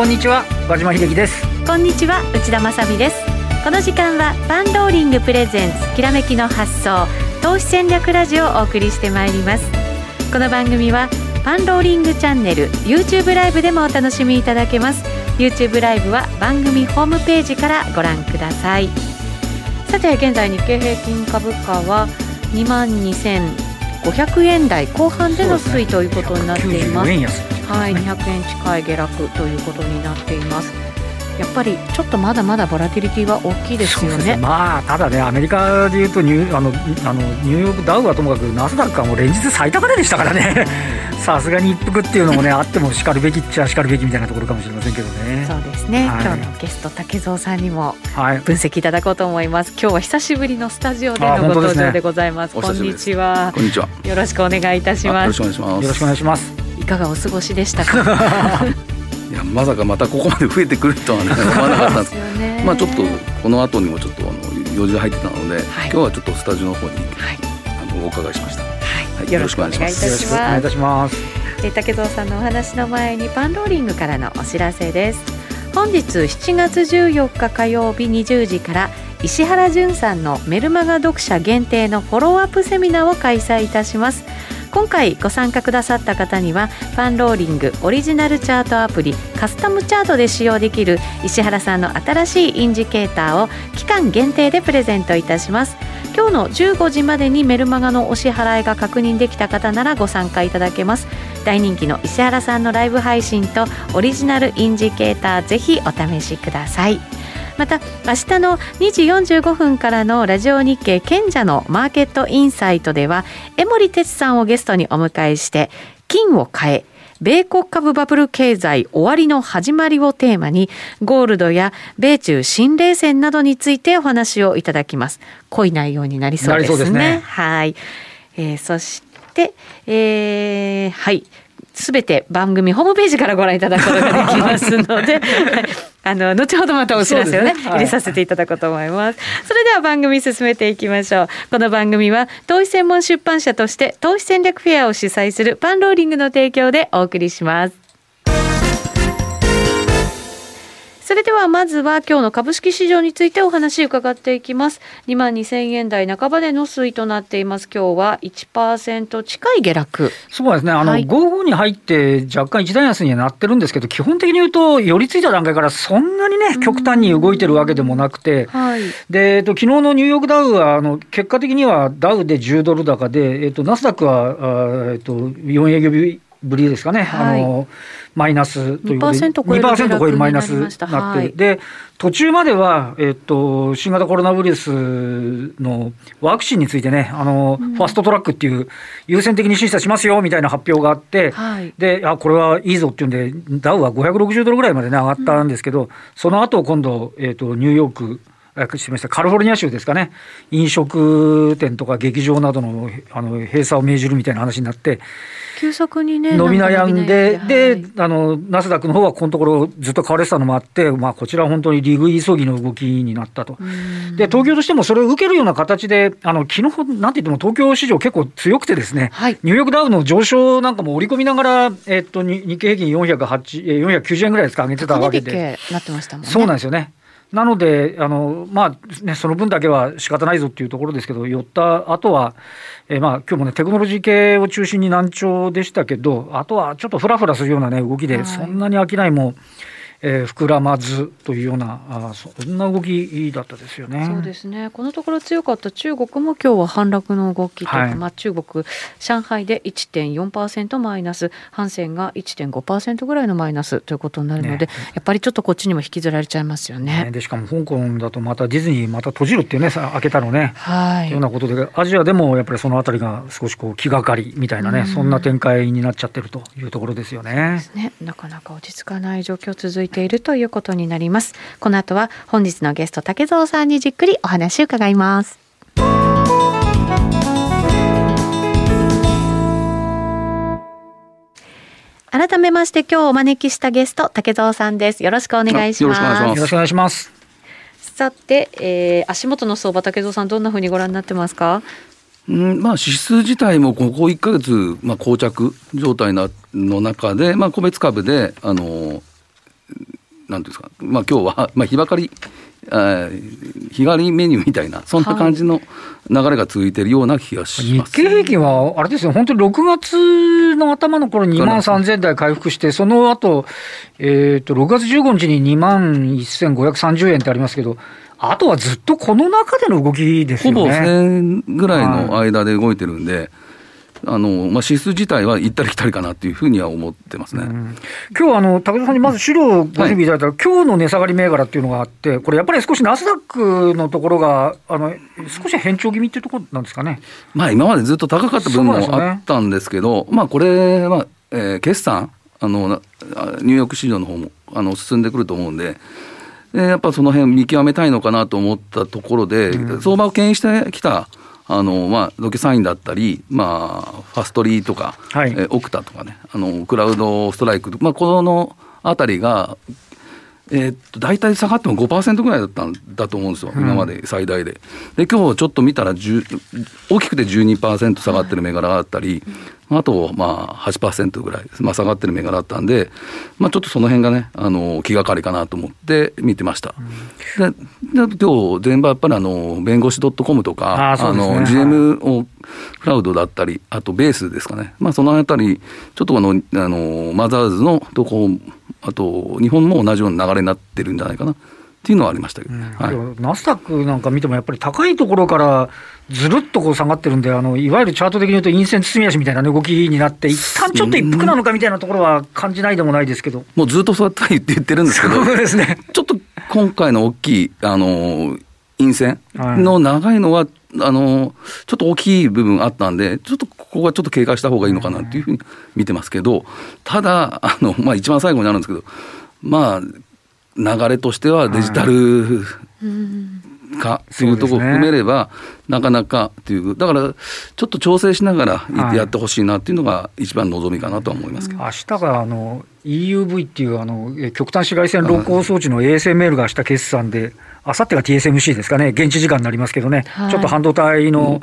んこんにちは和島秀樹です。こんにちは内田まさです。この時間はパンローリングプレゼンツきらめきの発想投資戦略ラジオをお送りしてまいります。この番組はパンローリングチャンネル YouTube ライブでもお楽しみいただけます。YouTube ライブは番組ホームページからご覧ください。さて現在日経平均株価は2万2500円台後半での推移ということになっています、ね、はい、200円近い下落ということになっていますやっぱりちょっとまだまだボラティリティは大きいですよね。ねまあただねアメリカでいうとニュあのあのニューヨークダウはともかくナスダックはもう連日最高値でしたからね。さすがに一服っていうのもねあってもしかるべきっちゃしかるべきみたいなところかもしれませんけどね。そうですね。はい、今日のゲスト竹蔵さんにも分析いただこうと思います。今日は久しぶりのスタジオでのご登場でございます。すね、こんにちは。こんにちは。よろしくお願いいたします。よろしくお願いします。よろしくお願いします。いかがお過ごしでしたか？いやまさかまたここまで増えてくるとは、ね、思わなかったんです。ね、まあちょっとこの後にもちょっとあの用事が入ってたので、はい、今日はちょっとスタジオの方に、はい、あのお伺いしました、はい、よろしくお願いします。よろしくお願いいたします。え竹蔵さんのお話の前にパンローリングからのお知らせです。本日7月14日火曜日20時から石原淳さんのメルマガ読者限定のフォローアップセミナーを開催いたします今回ご参加くださった方にはファンローリングオリジナルチャートアプリカスタムチャートで使用できる石原さんの新しいインジケーターを期間限定でプレゼントいたします。今日の15時までにメルマガのお支払いが確認できた方ならご参加いただけます。大人気の石原さんのライブ配信とオリジナルインジケーターぜひお試しください。また明日の2時45分からのラジオ日経賢者のマーケットインサイトでは江森哲さんをゲストにお迎えして金を変え米国株バブル経済終わりの始まりをテーマにゴールドや米中新冷戦などについてお話をいただきます。濃い内容になりそうですね、ね、はい、えー、そしてえー、はいすべて番組ホームページからご覧いただくことができますので、あの、後ほどまたお知らせをね、ねはい、入れさせていただこうと思います。それでは番組進めていきましょう。この番組は、投資専門出版社として、投資戦略フェアを主催するパンローリングの提供でお送りします。それではまずは今日の株式市場についてお話伺っていきます。2万2000円台半ばでの推移となっています。今日は1%近い下落。そうですね。あの、はい、午後に入って若干一段安にはなってるんですけど基本的に言うと寄り付いた段階からそんなにね極端に動いてるわけでもなくて、はい、で、えっと、昨日のニューヨークダウはあの結果的にはダウで10ドル高で、えっと、ナスダックはあ、えっと、4営業日ぶりですかね、はい、あのマイナスということで。2%超えるマイナスになって、はい、で途中までは、えっと、新型コロナウイルスのワクチンについてねあの、うん、ファストトラックっていう優先的に審査しますよみたいな発表があって、はい、であこれはいいぞっていうんでダウは560ドルぐらいまで、ね、上がったんですけど、うん、その後今度、えっと、ニューヨークしましたカリフォルニア州ですかね、飲食店とか劇場などのあの閉鎖を命じるみたいな話になって、急速にね、伸び悩んで、で、あの、ナスダックの方はこのところずっと買われてたのもあって、まあ、こちらは本当に利食い急ぎの動きになったと。で、東京としてもそれを受けるような形で、あの、昨日、なんて言っても東京市場結構強くてですね、はい、ニューヨークダウの上昇なんかも織り込みながら、えっと、日経平均408、490円ぐらいですか、上げてたわけで。なってましたもんね。そうなんですよね。なので、あのまあね、その分だけは仕方ないぞっていうところですけど、寄った後は、えー、まあ今日もね、テクノロジー系を中心に難聴でしたけど、あとはちょっとふらふらするようなね、動きで、そんなに商いも、えー、膨らまずというようなあそんな動きだったですよね。そうですね。このところ強かった中国も今日は反落の動きとはい、まあ中国上海で1.4%マイナス、ハンセンが1.5%ぐらいのマイナスということになるので、ね、やっぱりちょっとこっちにも引きずられちゃいますよね。ねでしかも香港だとまたディズニーまた閉じるっていうね開けたのね、はい、ようなことでアジアでもやっぱりそのあたりが少しこう気がかりみたいなね、うん、そんな展開になっちゃってるというところですよね。ねなかなか落ち着かない状況続いているということになります。この後は本日のゲスト竹蔵さんにじっくりお話を伺います。改めまして今日お招きしたゲスト竹蔵さんです。よろしくお願いします。よろしくお願いします。さて、えー、足元の相場竹蔵さんどんなふうにご覧になってますか？うんまあ、指数自体もここ1か月、まあ、膠着状態なの中で、まあ、個別株であのなんていうんですか、まあ今日は、まあ日ばかり、日帰りメニューみたいな、そんな感じの流れが続いているような気がします、日経平均は、あれですよ、本当に6月の頭の頃2万3000台回復して、その後、えっ、ー、と、6月15日に2万1530円ってありますけど、あとはずっとこの中での動きですよね。ほぼ1000円ぐらいの間で動いてるんで、はいあのまあ、指数自体は行ったり来たりかなというふうには思ってますね、うん、今日はあの武田さんにまず資料をご準備いただいたら、はい、今日の値下がり銘柄っていうのがあって、これやっぱり少しナスダックのところが、あの少し変調気味っていうところなんですかね、まあ、今までずっと高かった部分もあったんですけど、ね、まあ、これは、えー、決算あの、ニューヨーク市場の方もあの進んでくると思うんで。でやっぱその辺見極めたいのかなと思ったところで、うん、相場を牽引してきたあのまあ、ドキサインだったり、まあ、ファストリーとか、はい、えオクタとかね、あのクラウドストライク、まあ、このあたりが、えー、っと大体下がっても5%ぐらいだったんだと思うんですよ、今まで最大で。で、今日ちょっと見たら、大きくて12%下がってる銘柄があったり、あと、まあ8%ぐらい、まあ、下がってる銘柄だったんで、まあ、ちょっとその辺がね、あの気がかりかなと思って見てました。で、で今日全場やっぱりあの弁護士 .com とか、あ、ね、の GM をクラウドだったり、あとベースですかね、まあ、そのあたり、ちょっとあのあのマザーズのとこ、あと日本も同じような流れになってるんじゃないかな。っていうのはありましたけど、うん。はい、ナスダックなんか見ても、やっぱり高いところからずるっとこう下がってるんで、あのいわゆるチャート的に言うと、陰線包み足みたいな動きになって、一旦ちょっと一服なのかみたいなところは感じないでもないですけど、もうずっとそうやって言ってるんですけど、そうですね、ちょっと今回の大きい、あの陰線の長いのは、あのちょっと大きい部分あったんで、ちょっとここはちょっと警戒した方がいいのかなっていうふうに見てますけど、ただ、あのまあ、一番最後になるんですけど、まあ、流れとしてはデジタル化というところを含めれば、なかなかっていう、だからちょっと調整しながらやってほしいなっていうのが、一番望みかなとは思いますけど、明日があの EUV っていうあの極端紫外線露光装置の ASML が明日決算で、あさってが TSMC ですかね、現地時間になりますけどね、はい、ちょっと半導体の、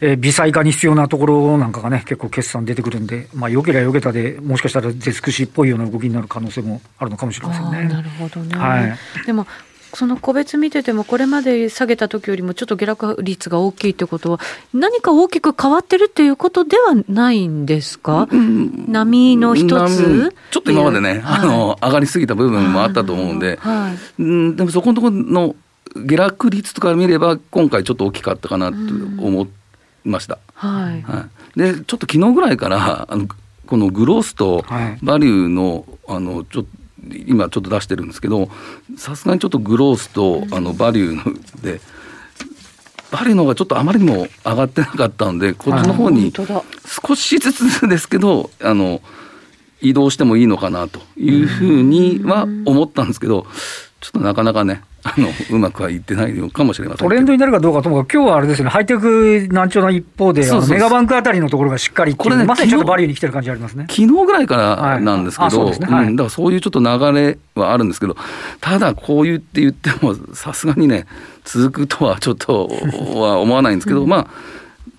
えー、微細化に必要なところなんかがね、結構決算出てくるんで、まあ、よけりゃよけたで、もしかしたら絶くしっぽいような動きになる可能性もあるのかもしれませんね。なるほどね、はい、でもその個別見てても、これまで下げた時よりもちょっと下落率が大きいってことは、何か大きく変わってるっていうことではないんですか、うん、波の一つ？ちょっと今までね、はい、あの上がりすぎた部分もあったと思うんで、はい、うん、でもそこのところの下落率とか見れば、今回ちょっと大きかったかなと思いました。はい、はい、でちょっと昨日ぐらいからあのこのグロースとバリューの、あのちょっと今ちょっと出してるんですけどさすがにちょっとグロースとあのバリューのでバリューの方がちょっとあまりにも上がってなかったんでこっちの方に少しずつですけどあの移動してもいいのかなというふうには思ったんですけどちょっとなかなかね あのうまくはいってないのかもしれませんトレンドになるかどうかともかく、今日はあれですね、ハイテク難聴の一方で、メガバンクあたりのところがしっかりこれね、まさにちょっとバリューに来てる感じありますね。昨日ぐらいからなんですけど、はいねはい、うん、だからそういうちょっと流れはあるんですけど、ただ、こう言って言っても、さすがにね、続くとはちょっとは思わないんですけど、まあ、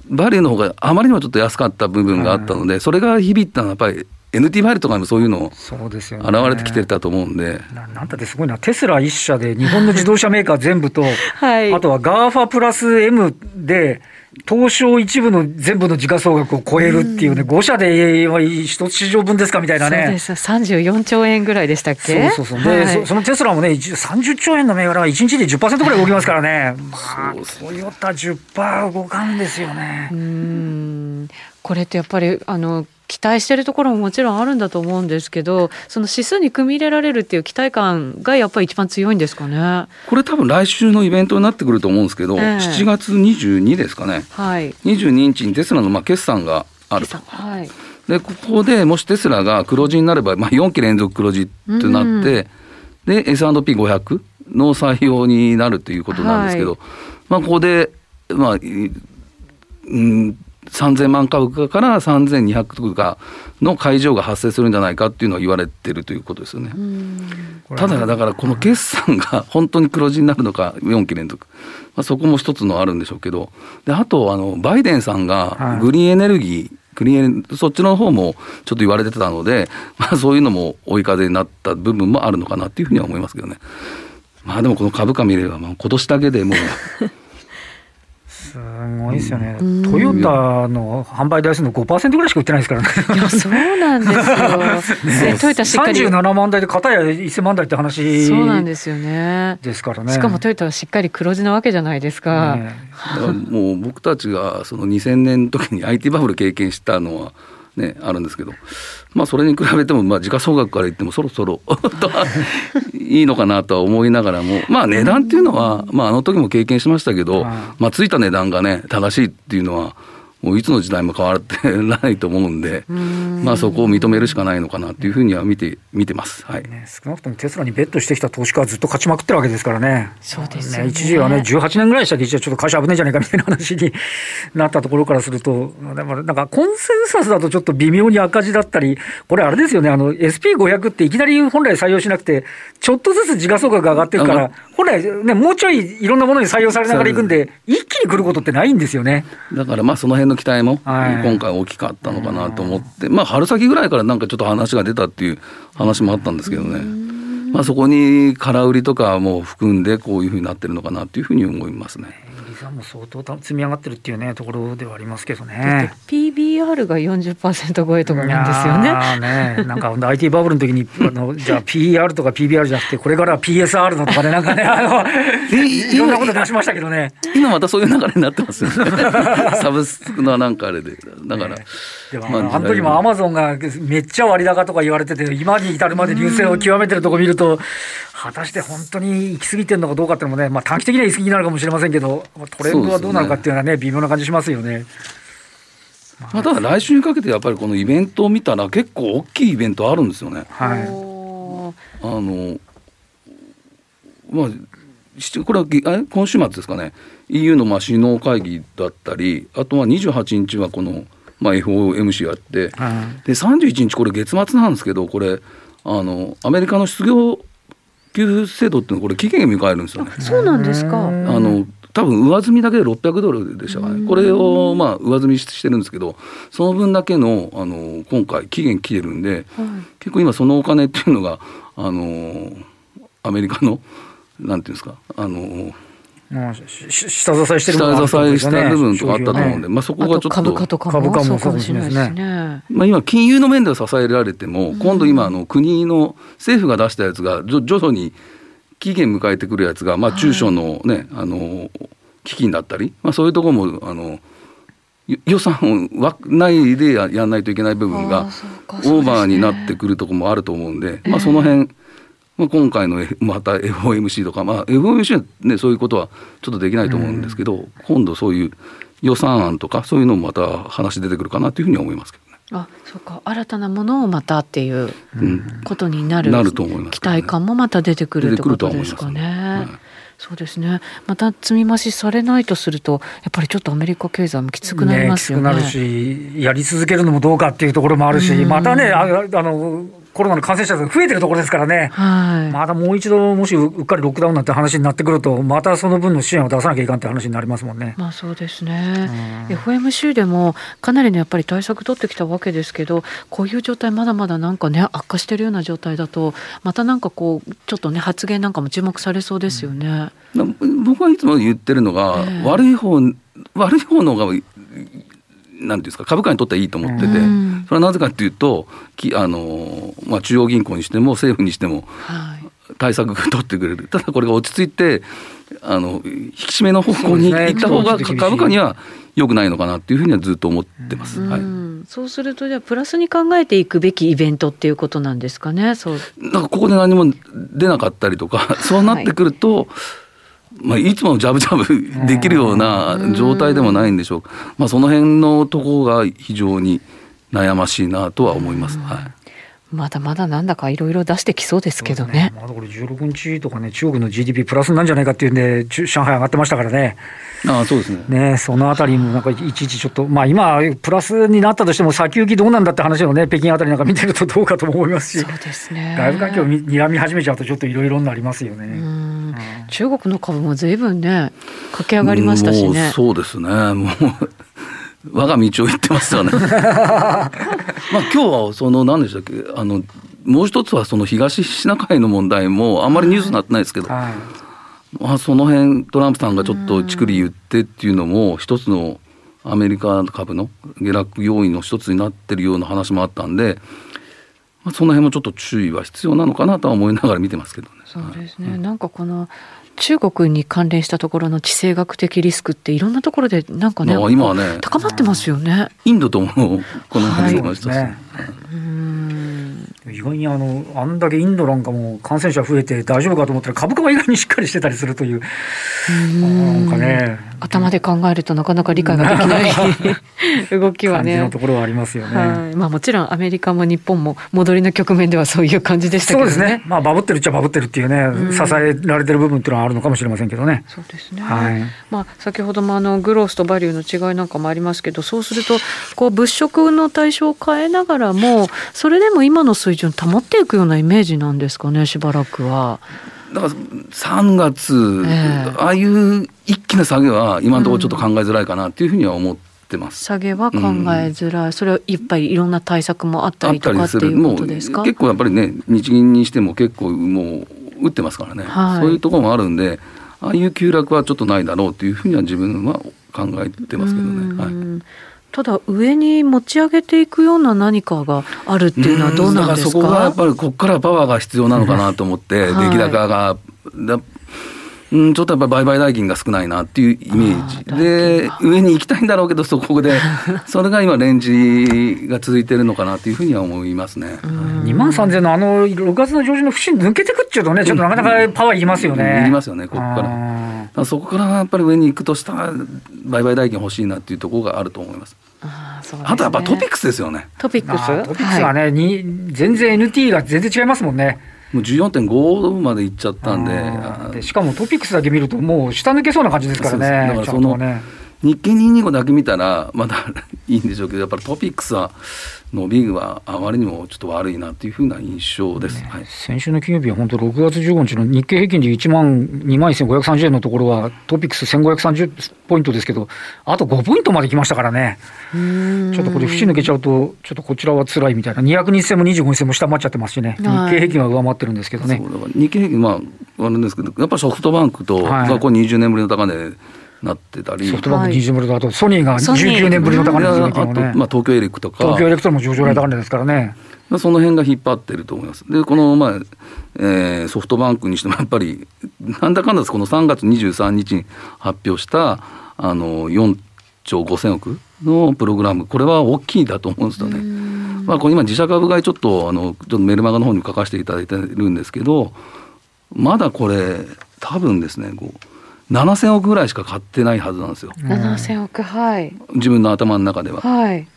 バリューの方があまりにもちょっと安かった部分があったので、それが響いたのはやっぱり NT マイルとかにもそういうの現れてきてたと思うんでななんだってすごいなテスラ一社で日本の自動車メーカー全部と、はい、あとは GAFA プラス M で東証一部の全部の時価総額を超えるっていうね、うん、5社で一つ市場分ですかみたいなね。そうです。34兆円ぐらいでしたっけ？そうそうそう。で、はい、そのテスラもね、30兆円の銘柄が1日で10%ぐらい動きますからね。まあ、トヨタ10%動かんですよね。うん。これってやっぱり、あの、期待してるところももちろんあるんだと思うんですけどその指数に組み入れられるっていう期待感がやっぱり一番強いんですかね？これ多分来週のイベントになってくると思うんですけど、えー、7月22ですかね、はい、22日にテスラのまあ決算があると。はい。でここでもしテスラが黒字になれば、まあ、4期連続黒字ってなって、うん、で S&P500 の採用になるということなんですけど、はい、まあ、ここで、まあうん、3000万株から3200株の会場が発生するんじゃないかっていうのは言われてるということですよね。ただ、だからこの決算が本当に黒字になるのか、4期連続、まあ、そこも一つのあるんでしょうけど、であとあの、バイデンさんがグリーンエネルギー国エそっちの方もちょっと言われてたので、まあ、そういうのも追い風になった部分もあるのかなっていうふうには思いますけどね。まあでもこの株価見れば、まあ、今年だけでもうすごいですよね、うん、トヨタの販売台数の5%ぐらいしか売ってないですからね。いや、そうなんですよ。ね、トヨタしっかり。37万台で、片や1000万台って話そうなんですよね。ですからね。しかもトヨタはしっかり黒字なわけじゃないですか。ね、もう僕たちがその2000年の時に IT バブル経験したのは、ね、あるんですけど、まあ、それに比べても、まあ、時価総額から言っても、そろそろ いいのかなとは思いながらも、まあ、値段っていうのは、まあ、あの時も経験しましたけど、まあ、ついた値段がね、正しいっていうのは、もういつの時代も変わって ないと思うんで、まあそこを認めるしかないのかなっていうふうには見て見てます、はい。ね、少なくともテスラにベットしてきた投資家はずっと勝ちまくってるわけですからね、そうですね、ね、一時はね、18年ぐらいしたっけ、ちょっと会社危ないじゃないかみたいな話になったところからすると、でもなんかコンセンサスだとちょっと微妙に赤字だったり、これ、あれですよね、SP500 っていきなり本来採用しなくて、ちょっとずつ時価総額上がっていくから、本来ね、もうちょいいろんなものに採用されながらいくんで、一気に来ることってないんですよね。だからまあその辺の期待も、はい今回大きかったのかなと思って、まあ春先ぐらいからなんかちょっと話が出たっていう話もあったんですけどね。まあそこに空売りとかも含んでこういうふうになってるのかなというふうに思いますね。も相当積み上がってるっていうねところではありますけどね。PBR が40%超えとかなんですよね。ねなんか IT バブルの時にあの じゃあ PER とか PBR じゃなくてこれからは PSR のとかでなんかねあのいろんなこと出しましたけどね。今またそういう流れになってますよね。サブスクのなんかあれでだから。ね、でも、まあ、あの時もアマゾンがめっちゃ割高とか言われてて今に至るまで流星を極めてるとこ見ると果たして本当に行き過ぎてるのかどうかっていうのもね、まあ、短期的には行き過ぎなのかもしれませんけど、トレンドはどうなのかっていうのはね、微妙な感じしますよね。まあ、ただ来週にかけてやっぱりこのイベントを見たら結構大きいイベントあるんですよね。はい、あのまあこれは今週末ですかね。EU のまあ首脳会議だったりあとは28日はこの、まあ、FOMC やって、はい、で31日これ月末なんですけどこれあのアメリカの失業給付制度ってこれ期限迎えるんですよね。そうなんですか。あの多分上積みだけで600ドルでしたかね、これをまあ上積みしてるんですけど、その分だけのあの今回、期限切れるんで、はい、結構今、そのお金っていうのが、あのアメリカの、なんていうんですか、あのまあ、下支えしてる部分、下支えした部分とかあったと思うんで、まあ、そこがちょっと株価とかもそうかもしれないですね。まあ、今、金融の面では支えられても、今度今あの、国の政府が出したやつが徐々に期限迎えてくるやつが、まあ、中小のね、あの基金だったり、まあ、そういうところもあの予算をわないでややらないといけない部分がオーバーになってくるところもあると思うんで、まあ、その辺まあ、今回のまた FOMC とか、まあ、FOMC は、ね、そういうことはちょっとできないと思うんですけど、うん、今度そういう予算案とかそういうのもまた話出てくるかなというふうに思いますけどね。あそうか新たなものをまたっていうことになる,、なると思います、ね、期待感もまた出てくるってことですかね。そうですね。また積み増しされないとすると、やっぱりちょっとアメリカ経済もきつくなりますよね。ねきつくなるし、やり続けるのもどうかっていうところもあるし、またね、ああのコロナの感染者が増えてるところですからね、はい、またもう一度、もしうっかりロックダウンなんて話になってくると、またその分の支援を出さなきゃいかんって話になりますもんね。まあそうですね、うん、FMC でもかなりのやっぱり対策取ってきたわけですけど、こういう状態、まだまだなんかね、悪化してるような状態だと、またなんかこう、ちょっとね、発言なんかも注目されそうですよね。うん、僕はいつも言ってるのが、えー、悪い方悪い方のがなんですか株価にとってはいいと思ってて、それはなぜかというときあの、まあ、中央銀行にしても政府にしても対策が取ってくれる、ただこれが落ち着いてあの引き締めの方向に行った方が株価には良くないのかなっていうふうにはずっと思ってます。はい、そうするとじゃあプラスに考えていくべきイベントっていうことなんですかね。そう。だからここで何も出なかったりとか そうなってくると、はいまあ、いつもジャブジャブできるような状態でもないんでしょう。まあ、その辺のところが非常に悩ましいなとは思います。はいまだまだなんだかいろいろ出してきそうですけどね。ね。まだこれ16日とかね、中国の GDP プラスなんじゃないかっていうんで、上海上がってましたからね。ああそうですね。ねそのあたりもなんかいちいちちょっと、まあ、今、プラスになったとしても、先行きどうなんだって話をね、北京あたりなんか見てるとどうかと思いますし、そうですね、外部環境をにらみ始めちゃうと、ちょっといろいろになりますよね、うん、中国の株もずいぶんね、駆け上がりましたしね。そうですね。もう我が道を行ってますよね。まあ今日はその何でしたっけ？あのもう一つはその東シナ海の問題もあんまりニュースになってないですけど、はい、まあ、その辺トランプさんがちょっとちくり言ってっていうのも一つのアメリカ株の下落要因の一つになってるような話もあったんで。まあ、その辺もちょっと注意は必要なのかなとは思いながら見てますけどね。そうですね、はい、なんかこの中国に関連したところの地政学的リスクっていろんなところでなんかね今はね。高まってますよね。インドともこの辺の人、はい。ね、意外にあのあんだけインドなんかも感染者増えて大丈夫かと思ったら株価は意外にしっかりしてたりするというなんかね。頭で考えるとなかなか理解ができない 動きはね。のところはありますよね、はい、まあ、もちろんアメリカも日本も戻りの局面ではそういう感じでしたけどね。そうですね、まあ、バブってるっちゃバブってるっていうね、支えられてる部分っていうのはあるのかもしれませんけどね。そうですね、はい、まあ、先ほどもあのグロースとバリューの違いなんかもありますけどそうするとこう物色の対象を変えながらもそれでも今の水準保っていくようなイメージなんですかねしばらくは。だから3月、えー、ああいう一気な下げは今のところちょっと考えづらいかなっていうふうには思ってます。下げは考えづらい、うん、それはいっぱいいろんな対策もあったりとかっていうことですか？結構やっぱりね日銀にしても結構もう打ってますからね、はい、そういうところもあるんでああいう急落はちょっとないだろうというふうには自分は考えてますけどね。はいただ上に持ち上げていくような何かがあるっていうのはどうなんですか？そこがやっぱりここからパワーが必要なのかなと思って、はい、出来高がうん、ちょっとやっぱり売買代金が少ないなっていうイメージ。で上に行きたいんだろうけどそこで それが今レンジが続いてるのかなというふうには思いますね。2万3000のあの6月の上旬の節抜けてくっちゅうとねちょっとなかなかパワーいりますよね、いりますよねここから。そこからやっぱり上に行くとしたら売買代金欲しいなっていうところがあると思います。あね、あとやっぱトピックスですよね。トピックス。トピックスはね、はい、に全然 NT が全然違いますもんね。もう14.5までいっちゃったんででしかもトピックスだけ見るともう下抜けそうな感じですからねだからその、ね、日経225だけ見たらまだいいんでしょうけどやっぱりトピックスは伸びはあまりにもちょっと悪いなというふうな印象です、ね。はい、先週の金曜日は本当6月15日の日経平均で1万2万1530円のところはトピックス1530ポイントですけどあと5ポイントまで来ましたからね。ちょっとこれ節抜けちゃうとちょっとこちらは辛いみたいな。200日線も25日線も下回っちゃってますしね。日経平均は上回ってるんですけどね。日経平均まああるんですけどやっぱソフトバンクと、はい、これ20年ぶりの高値なってたり、ソフトバンク20ぶりと、あとソニーが19年ぶりの高値ですね、あと、まあ、東京エレクとか、東京エレクトも上場来高値ですからね。うん、その辺が引っ張ってると思います。で、この、まあえー、ソフトバンクにしてもやっぱり、なんだかんだこの3月23日に発表したあの4兆5000億のプログラム、これは大きいだと思うんですよね。まあ、これ今、自社株買いちょっとあのちょっとメルマガの方に書かせていただいてるんですけど、まだこれ、多分ですね、こう7000億ぐらいしか買ってないはずなんですよ。7000億はい。自分の頭の中では。はい。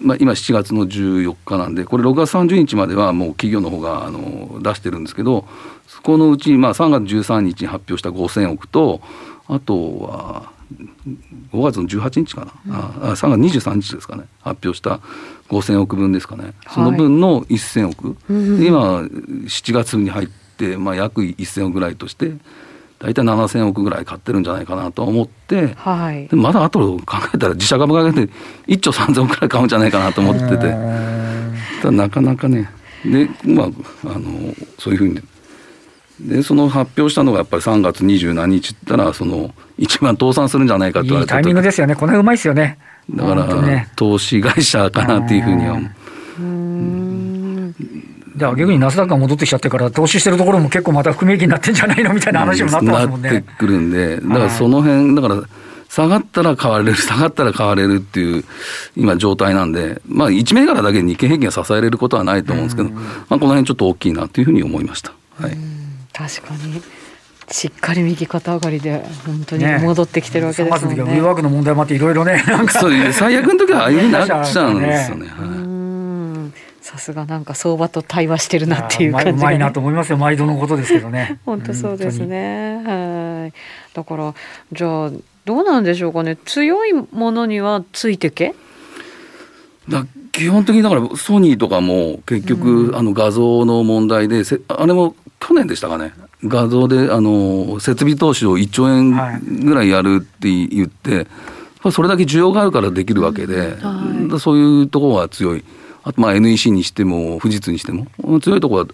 まあ、今7月の14日なんでこれ6月30日まではもう企業の方があの出してるんですけどそこのうちまあ3月13日に発表した5000億とあとは5月の18日かな、うん、あ3月23日ですかね。発表した5000億分ですかね、その分の1000億、はい、今7月に入って、まあ、約1000億ぐらいとして大体7000億ぐらい買ってるんじゃないかなと思って、はい、でまだあと考えたら自社株がて1兆3000億ぐらい買うんじゃないかなと思ってて。ただなかなかね。でまああのそういうふうに。でその発表したのがやっぱり3月27日ったらその一番倒産するんじゃないかと言われてタイミングですよね。この辺うまいですよね。だから、ね、投資会社かなっていうふうには思う。じゃあ逆にナスダックが戻ってきちゃってから、投資してるところも結構また含み益になってんじゃないのみたいな話もなってますもんね。なってくるんで、だからその辺、だから、下がったら買われる、下がったら買われるっていう今状態なんで、まあ1銘柄だけ日経平均が支えれることはないと思うんですけど、まあこの辺ちょっと大きいなというふうに思いました。はい、確かに。しっかり右肩上がりで本当に戻ってきてるわけですもんね。ねウィーワークの問題もあっていろいろね、なんかそう最悪の時はああいうふうになっちゃうんですよね。はいさすがなんか相場と対話してるなっていう感じが、ね、うまいなと思いますよ。毎度のことですけどね。本当そうですね。はい。だからじゃあどうなんでしょうかね。強いものにはついてけ？だ基本的にだからソニーとかも結局、うん、あの画像の問題であれも去年でしたかね。画像であの設備投資を1兆円ぐらいやるって言って、はいそれだけ需要があるからできるわけで、うん。はい、そういうところは強い。あとまあ NEC にしても富士通にしても強いところは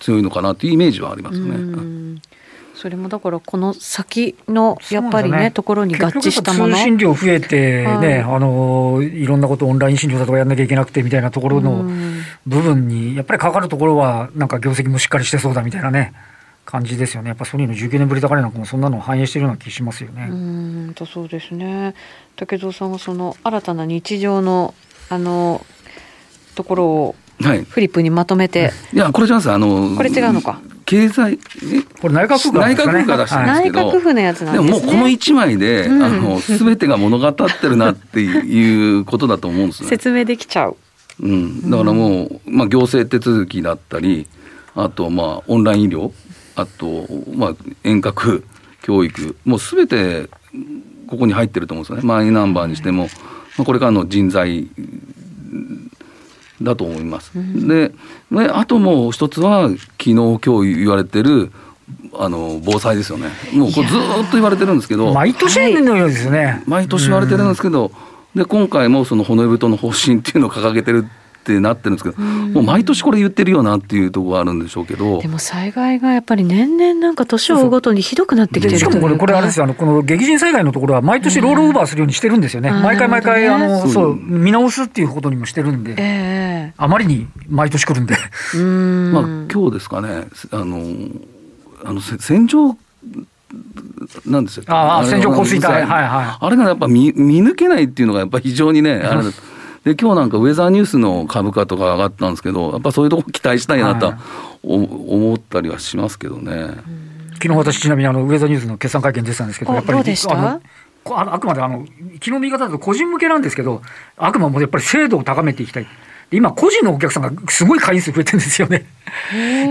強いのかなというイメージはありますね。それもだからこの先のやっぱりね、ね、ところに合致したもの。通信量増えてね、はい、あのいろんなことオンライン診療だとかやんなきゃいけなくてみたいなところの部分にやっぱりかかるところはなんか業績もしっかりしてそうだみたいなね感じですよね。やっぱソニーの19年ぶり高値なんかもそんなのを反映しているような気しますよね。うんとそうですね。武蔵さんはその新たな日常のあのところをフリップにまとめて、はい、いやこれじゃないですあのこれ違うのか？経済これ内閣府が、ね、内閣府が出してるんですけど、内閣府のやつなんで、ね、ももうこの一枚で、うん、あの全てが物語ってるなっていうことだと思うんですね。説明できちゃう。うん、だからもう、まあ、行政手続きだったりあとまあオンライン医療あとまあ遠隔 教育もう全てここに入ってると思うんですよね。マイナンバーにしても、まあ、これからの人材だと思います。うん、であともう一つは昨日今日言われてるあの防災ですよね。もうこれずっと言われてるんですけど、毎年のようですね。毎年言われてるんですけど、で今回もその骨太の方針っていうのを掲げてるってなってるんですけど、もう毎年これ言ってるよなっていうところがあるんでしょうけど。でも災害がやっぱり年々なんか年を追うごとにひどくなってきてるしかもこれこれあれですよあのこの激甚災害のところは毎年ロールオーバーするようにしてるんですよね、毎回毎回あのそう見直すっていうことにもしてるんで、えー、あまりに毎年来るんで。まあ今日ですかね。あのあの戦場なんですよ。ああ、線状降水帯。はいはい。あれがやっぱ見見抜けないっていうのがやっぱ非常にね、あれで今日なんかウェザーニュースの株価とか上がったんですけど、やっぱそういうとこ期待したいなと、思ったりはしますけどね。昨日私ちなみにあのウェザーニュースの決算会見出てたんですけど、やっぱりああくまであの昨日の言い方だと個人向けなんですけど、あくまでやっぱり精度を高めていきたい。今、個人のお客さんがすごい会員数増えてるんですよね。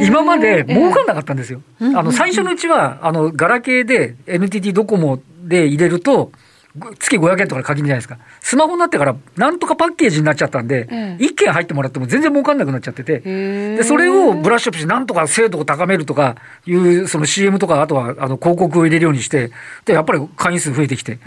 今まで儲かんなかったんですよ。あの最初のうちは、あのガラケーで NTT ドコモで入れると、月500円とかで限りじゃないですか。スマホになってから、なんとかパッケージになっちゃったんで、1件入ってもらっても全然儲かんなくなっちゃってて、で、それをブラッシュアップして、なんとか精度を高めるとかいう、その CM とか、あとはあの広告を入れるようにして、で、やっぱり会員数増えてきて、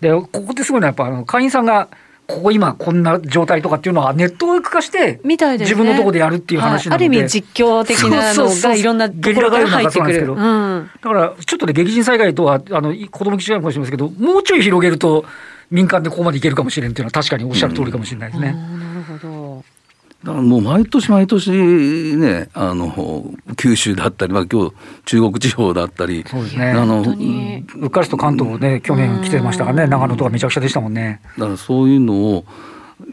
で、ここってすごいのは、やっぱあの会員さんが、ここ今こんな状態とかっていうのはネットワーク化して、自分のところでやるっていう話なので、はい、ある意味実況的なのがいろんなところから入ってくる。だからちょっとね激甚災害とはあの子供き違うかもしれませんけど、もうちょい広げると民間でここまでいけるかもしれんっていうのは確かにおっしゃる通りかもしれないですね。うん、なるほど。だからもう毎年毎年ね、あの、九州だったり、まあ今日中国地方だったり、そうですね。あの、うっかりと関東ね、去年来てましたからね、長野とかめちゃくちゃでしたもんね。だからそういうのを、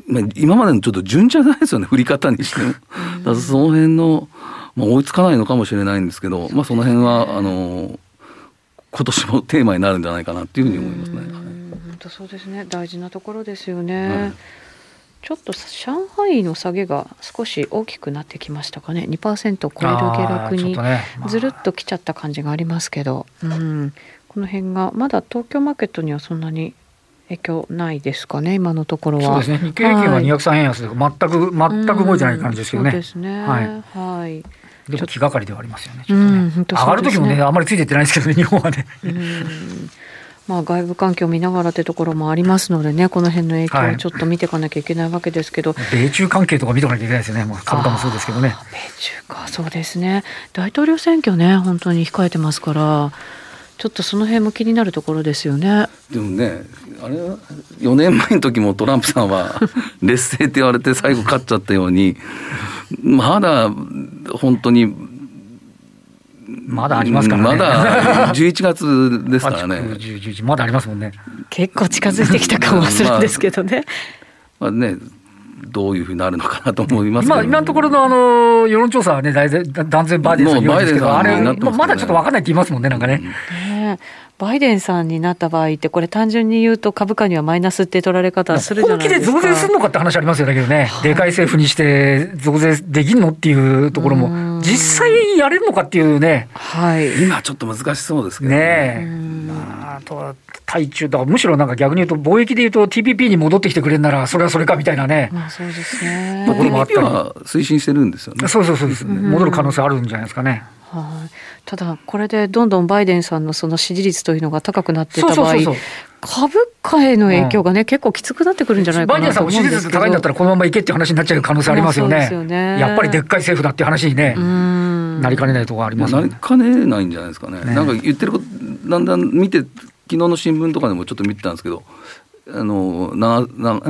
まあ、今までのちょっと順じゃないですよね、振り方にしても。だからその辺の、まあ追いつかないのかもしれないんですけど、まあその辺は、あの、今年もテーマになるんじゃないかなっていうふうに思いますね。本当そうですね、大事なところですよね。はいちょっと上海の下げが少し大きくなってきましたかね。2%を超える下落にずるっときちゃった感じがありますけど、うん、この辺がまだ東京マーケットにはそんなに影響ないですかね今のところは。そうですね。日経平均は203円安で全く全く動いてない感じですけどね、そうですね。はい、はい。でも気がかりではありますよね。ちょっとね、ね。上がる時もね、あんまりついていってないですけどね、日本はね。まあ、外部環境を見ながらというところもありますのでね、この辺の影響をちょっと見ていかなきゃいけないわけですけど、はい、米中関係とか見ておかなきゃいけないですよね、まあ、株価もそうですけどね。米中か、そうですね、大統領選挙ね、本当に控えてますから、ちょっとその辺も気になるところですよね。でもね、あれは4年前の時もトランプさんは 劣勢って言われて最後勝っちゃったように、まだ本当にまだありますからね。まだ11月ですからね。まだありますもんね。結構近づいてきた感はするんですけどね。まあ、まあね、どういうふうになるのかなと思いますまあ、今のところのあの世論調査はね、断然バイデンさんにですけど、あれ、ままだちょっと分かんないって言いますもんね、なんかね。ねバイデンさんになった場合って、これ、単純に言うと、株価にはマイナスって取られ方するじゃないですか本気で増税するのかって話ありますよね、けどね、はい、でかい政府にして増税できんのっていうところも、実際やれるのかっていうね、はい、今ちょっと難しそうですけどね。ねまあ、あとは対中だむしろなんか逆に言うと、貿易でいうと TPP に戻ってきてくれるなら、それはそれかみたいなね。まあ、そうですね。ところもあったり。は推進してるんですよね。そうそうそうです、ね、戻る可能性あるんじゃないですかね。はい、ただ、これでどんどんバイデンさんのその支持率というのが高くなっていた場合、株価への影響がね、うん、結構きつくなってくるんじゃないかなバイデンさんも支持率高いんだったらこのままいけっていう話になっちゃう可能性ありますよね。よね。やっぱりでっかい政府だっていう話にね、なりかねないところあります、ね、なりかねないんじゃないですかね。ねなんか言ってることだんだん見て昨日の新聞とかでもちょっと見てたんですけど、あのなな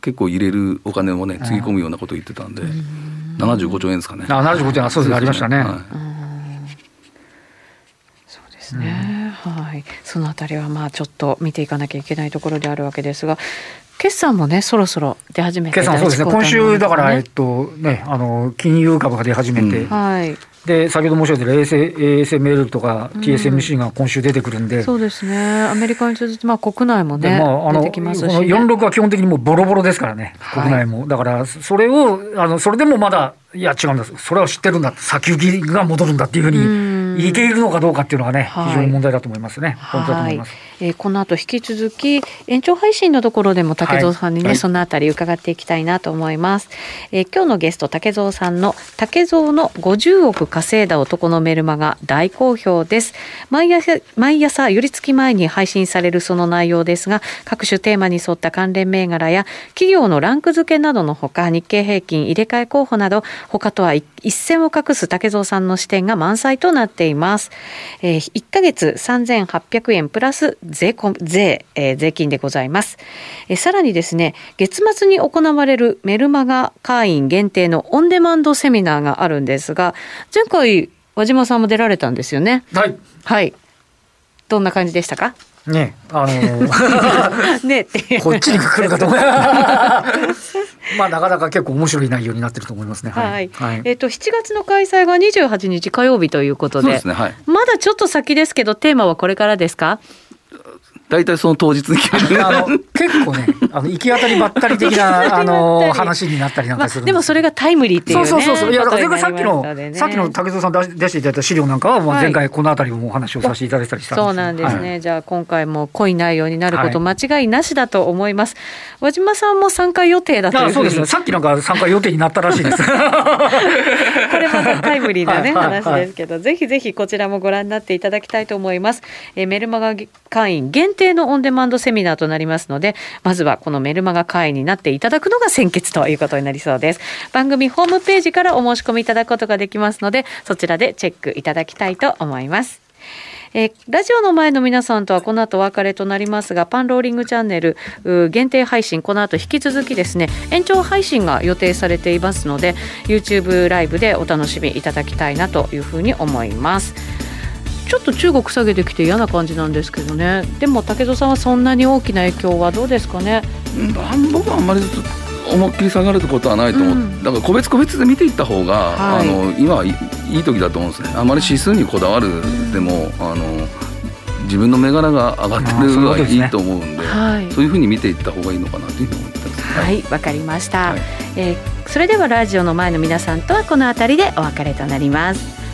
結構入れるお金もねつぎ込むようなことを言ってたんで、75兆円ですかね。あ75兆円。そうですね。ありましたね。はいですね、うん、はい、そのあたりはまあちょっと見ていかなきゃいけないところであるわけですが決算もねそろそろ出始めて決算そうですね。今週だから、えっとねあの金融株が出始めて、うん、はい。で先ほど申し上げた ASML とか TSMC が今週出てくるんで、うん、そうですね。アメリカに続いて、まあ、国内もね、まあ、あの出てきますし、ね、この46は基本的にもうボロボロですからね。国内も、はい、だからそれをあのそれでもまだいや違うんですそれは知ってるんだ。先行きが戻るんだっていうふうにいけるのかどうかっていうのがね、はい、非常に問題だと思いますね。本当だと思います、えー、この後引き続き延長配信のところでも竹蔵さんにね、はい、そのあたり伺っていきたいなと思います、えー、今日のゲスト竹蔵さんの竹蔵の50億稼いだ男のメルマが大好評です。毎朝毎朝寄り付き前に配信されるその内容ですが各種テーマに沿った関連銘柄や企業のランク付けなどのほか日経平均入れ替え候補など他とは一線を画す竹蔵さんの視点が満載となっています。えー、1ヶ月3800円プラス税税、えー、税金でございます。えー、さらにですね、月末に行われるメルマガ会員限定のオンデマンドセミナーがあるんですが、前回和島さんも出られたんですよね。はい。はい。どんな感じでしたか？ね、あのー、ねこっちに来るかと思い まあなかなか結構面白い内容になってると思いますね。はい。はい、えっ、ー、と7月の開催が28日火曜日ということで、でねはい、まだちょっと先ですけどテーマはこれからですか？大体その当日にあの結構ねあの行き当たりばったり的な あの話になったりなんかする、まあ、でもそれがタイムリーっていう、ね、そうそうそういやそれがさっきの、ね、さっきの竹蔵さん出出していただいた資料なんかはもう前回この辺りもお話をさせていただいたりしたんですそうなんですね、はい、じゃあ今回も濃い内容になること間違いなしだと思います、はい、和島さんも参加予定だとそうです。ねさっきなんか参加予定になったらしいです。これまたタイムリーなね 話ですけど。ぜひぜひこちらもご覧になっていただきたいと思います、えー、メルマガ会員限定定のオンデマンドセミナーとなりますので、まずはこのメルマガ会員になっていただくのが先決ということになりそうです。番組ホームページからお申し込みいただくことができますので、そちらでチェックいただきたいと思います。えー、ラジオの前の皆さんとはこの後お別れとなりますがパンローリングチャンネル限定配信この後引き続きですね延長配信が予定されていますので YouTube ライブでお楽しみいただきたいなというふうに思います。ちょっと中国下げてきて嫌な感じなんですけどね。でも武蔵さんはそんなに大きな影響はどうですかね。僕はあんまり思いっきり下がることはないと思う、うん、だから個別個別で見ていった方が、はい、あの今はいい時だと思うんですね。あまり指数にこだわるでも、あの自分の銘柄が上がってるのはいいと思うんで、ねはい、そういうふうに見ていった方がいいのかなというふうに思ってます。はいわ、かりました、はい、えー、それではラジオの前の皆さんとはこの辺りでお別れとなります